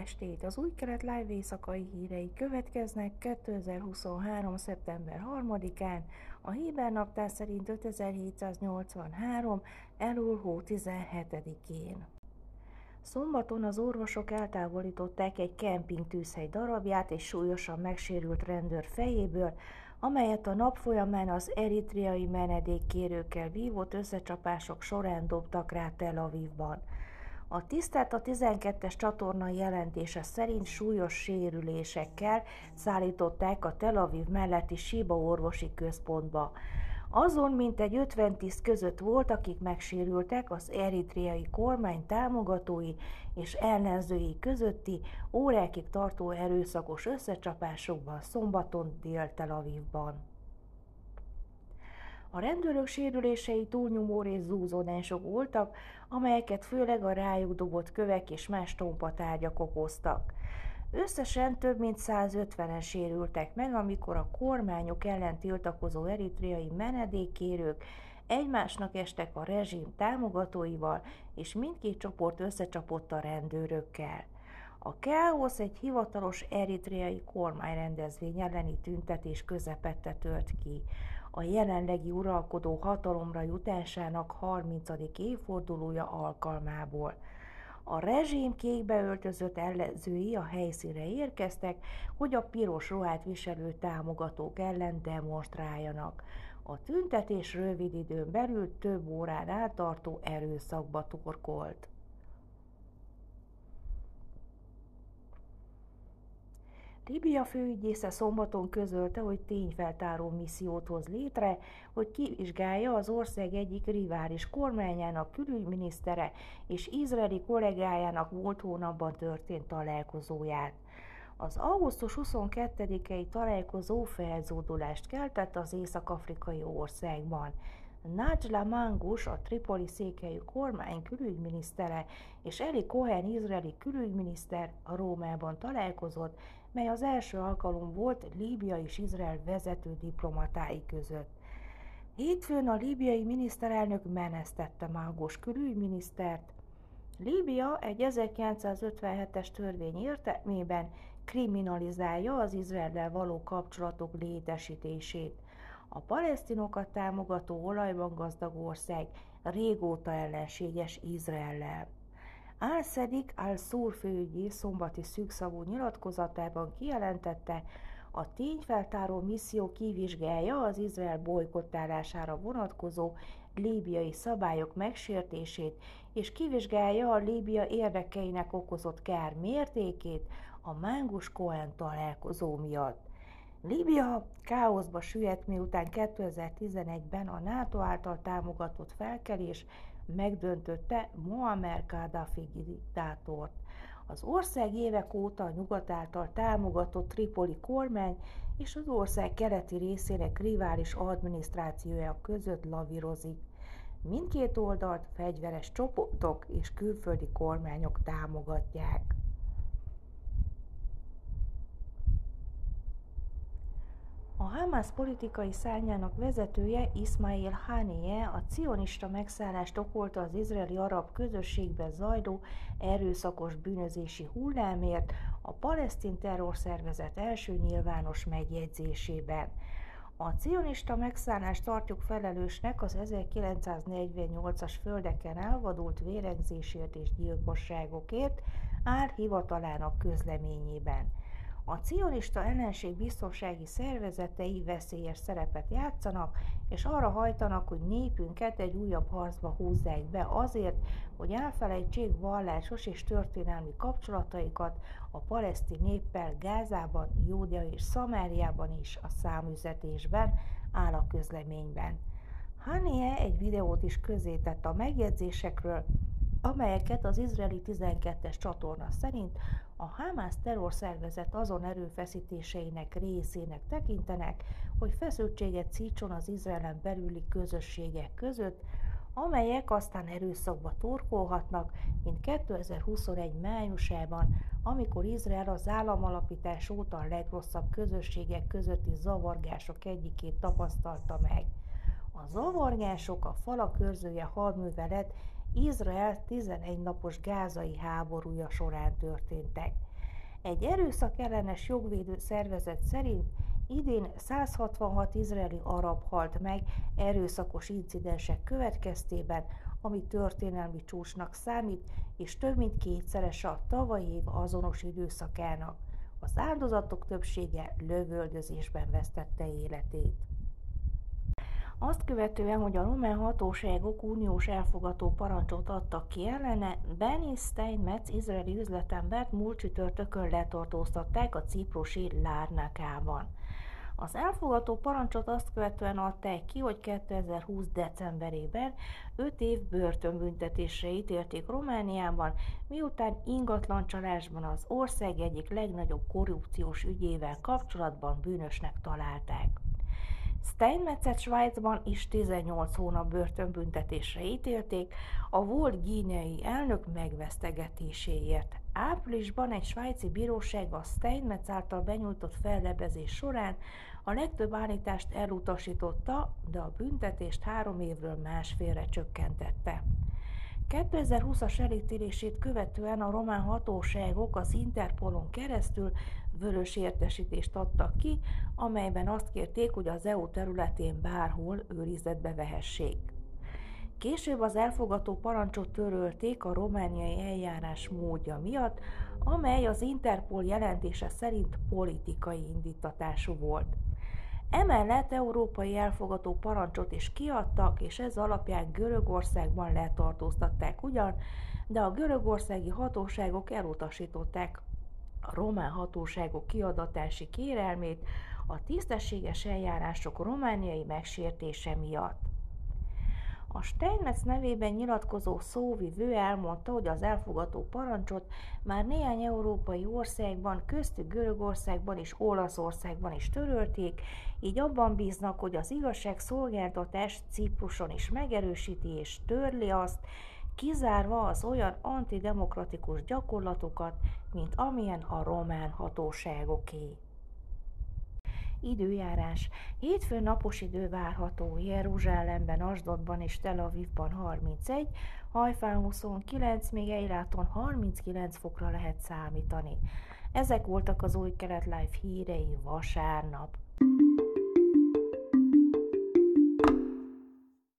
estét! Az új keret live éjszakai hírei következnek 2023. szeptember 3-án, a Héber naptár szerint 5783. elul hó 17-én. Szombaton az orvosok eltávolították egy kemping tűzhely darabját és súlyosan megsérült rendőr fejéből, amelyet a nap folyamán az eritriai menedékkérőkkel vívott összecsapások során dobtak rá Tel Avivban. A tisztelt a 12-es csatorna jelentése szerint súlyos sérülésekkel szállították a Tel Aviv melletti Siba orvosi központba. Azon mintegy 50 tiszt között volt, akik megsérültek az eritriai kormány támogatói és ellenzői közötti órákig tartó erőszakos összecsapásokban szombaton Dél-Tel Avivban. A rendőrök sérülései túlnyomó rész zúzódások voltak, amelyeket főleg a rájuk dobott kövek és más tompa tárgyak okoztak. Összesen több mint 150-en sérültek meg, amikor a kormányok ellen tiltakozó eritreai menedékkérők egymásnak estek a rezsim támogatóival, és mindkét csoport összecsapott a rendőrökkel. A káosz egy hivatalos eritreai kormányrendezvény elleni tüntetés közepette tört ki a jelenlegi uralkodó hatalomra jutásának 30. évfordulója alkalmából. A rezsém kékbe öltözött ellenzői a helyszínre érkeztek, hogy a piros ruhát viselő támogatók ellen demonstráljanak. A tüntetés rövid időn belül több órán átartó erőszakba torkolt. Libia főügyésze szombaton közölte, hogy tényfeltáró missziót hoz létre, hogy kivizsgálja az ország egyik rivális kormányának külügyminisztere és izraeli kollégájának múlt hónapban történt találkozóját. Az augusztus 22-i találkozó felzódulást keltett az észak-afrikai országban. Najla Mangus, a Tripoli székelyű kormány külügyminisztere, és Eli Cohen, izraeli külügyminiszter a Rómában találkozott, mely az első alkalom volt Líbia és Izrael vezető diplomatái között. Hétfőn a líbiai miniszterelnök menesztette Mágos külügyminisztert. Líbia egy 1957-es törvény értelmében kriminalizálja az Izraellel való kapcsolatok létesítését. A palesztinokat támogató olajban gazdag ország régóta ellenséges Izraellel. Al-Szedik al-Szúr főügyi szombati szűkszavú nyilatkozatában kijelentette, a tényfeltáró misszió kivizsgálja az Izrael bolykottálására vonatkozó líbiai szabályok megsértését, és kivizsgálja a Líbia érdekeinek okozott kár mértékét a Mángus Cohen találkozó miatt. Líbia káoszba süllyedt, miután 2011-ben a NATO által támogatott felkelés megdöntötte Muammar Gaddafi diktátort. Az ország évek óta a nyugat által támogatott Tripoli kormány és az ország keleti részének rivális adminisztrációja között lavírozik. Mindkét oldalt fegyveres csoportok és külföldi kormányok támogatják. A Hamas politikai szárnyának vezetője Ismail Haniyeh a cionista megszállást okolta az izraeli arab közösségben zajló erőszakos bűnözési hullámért a palesztin terrorszervezet első nyilvános megjegyzésében. A cionista megszállást tartjuk felelősnek az 1948-as földeken elvadult vérengzésért és gyilkosságokért áll hivatalának közleményében. A cionista ellenség biztonsági szervezetei veszélyes szerepet játszanak, és arra hajtanak, hogy népünket egy újabb harcba húzzák be azért, hogy elfelejtsék vallásos és történelmi kapcsolataikat a palesztin néppel Gázában, Júdia és Szamáriában is a számüzetésben áll a közleményben. Hanie egy videót is közzétett a megjegyzésekről, amelyeket az izraeli 12-es csatorna szerint a Hamász terrorszervezet azon erőfeszítéseinek részének tekintenek, hogy feszültséget szítson az Izraelen belüli közösségek között, amelyek aztán erőszakba torkolhatnak, mint 2021 májusában, amikor Izrael az államalapítás óta a legrosszabb közösségek közötti zavargások egyikét tapasztalta meg. A zavargások a falakörzője hadművelet Izrael 11 napos gázai háborúja során történtek. Egy erőszak ellenes jogvédő szervezet szerint idén 166 izraeli arab halt meg erőszakos incidensek következtében, ami történelmi csúcsnak számít, és több mint kétszeres a tavalyi év azonos időszakának. Az áldozatok többsége lövöldözésben vesztette életét. Azt követően, hogy a román hatóságok uniós elfogató parancsot adtak ki ellene, Benny Steinmetz izraeli üzletembert múlt csütörtökön letartóztatták a ciprusi Lárnákában. Az elfogató parancsot azt követően adták ki, hogy 2020. decemberében 5 év börtönbüntetésre ítélték Romániában, miután ingatlan csalásban az ország egyik legnagyobb korrupciós ügyével kapcsolatban bűnösnek találták. Steinmetzet Svájcban is 18 hónap börtönbüntetésre ítélték a volt gínei elnök megvesztegetéséért. Áprilisban egy svájci bíróság a Steinmetz által benyújtott fellebezés során a legtöbb állítást elutasította, de a büntetést három évről másfélre csökkentette. 2020-as elítélését követően a román hatóságok az Interpolon keresztül vörös értesítést adtak ki, amelyben azt kérték, hogy az EU területén bárhol őrizetbe vehessék. Később az elfogató parancsot törölték a romániai eljárás módja miatt, amely az Interpol jelentése szerint politikai indítatású volt. Emellett európai elfogató parancsot is kiadtak, és ez alapján Görögországban letartóztatták ugyan, de a görögországi hatóságok elutasították a román hatóságok kiadatási kérelmét a tisztességes eljárások romániai megsértése miatt. A Steinmetz nevében nyilatkozó szóvivő elmondta, hogy az elfogató parancsot már néhány európai országban, köztük Görögországban és Olaszországban is törölték, így abban bíznak, hogy az igazságszolgáltatás Cipruson is megerősíti és törli azt, kizárva az olyan antidemokratikus gyakorlatokat, mint amilyen a román hatóságoké. Időjárás. Hétfőn napos idő várható Jeruzsálemben, Asdodban és Tel Avivban 31, Hajfán 29, még Eiláton 39 fokra lehet számítani. Ezek voltak az új kelet live hírei vasárnap.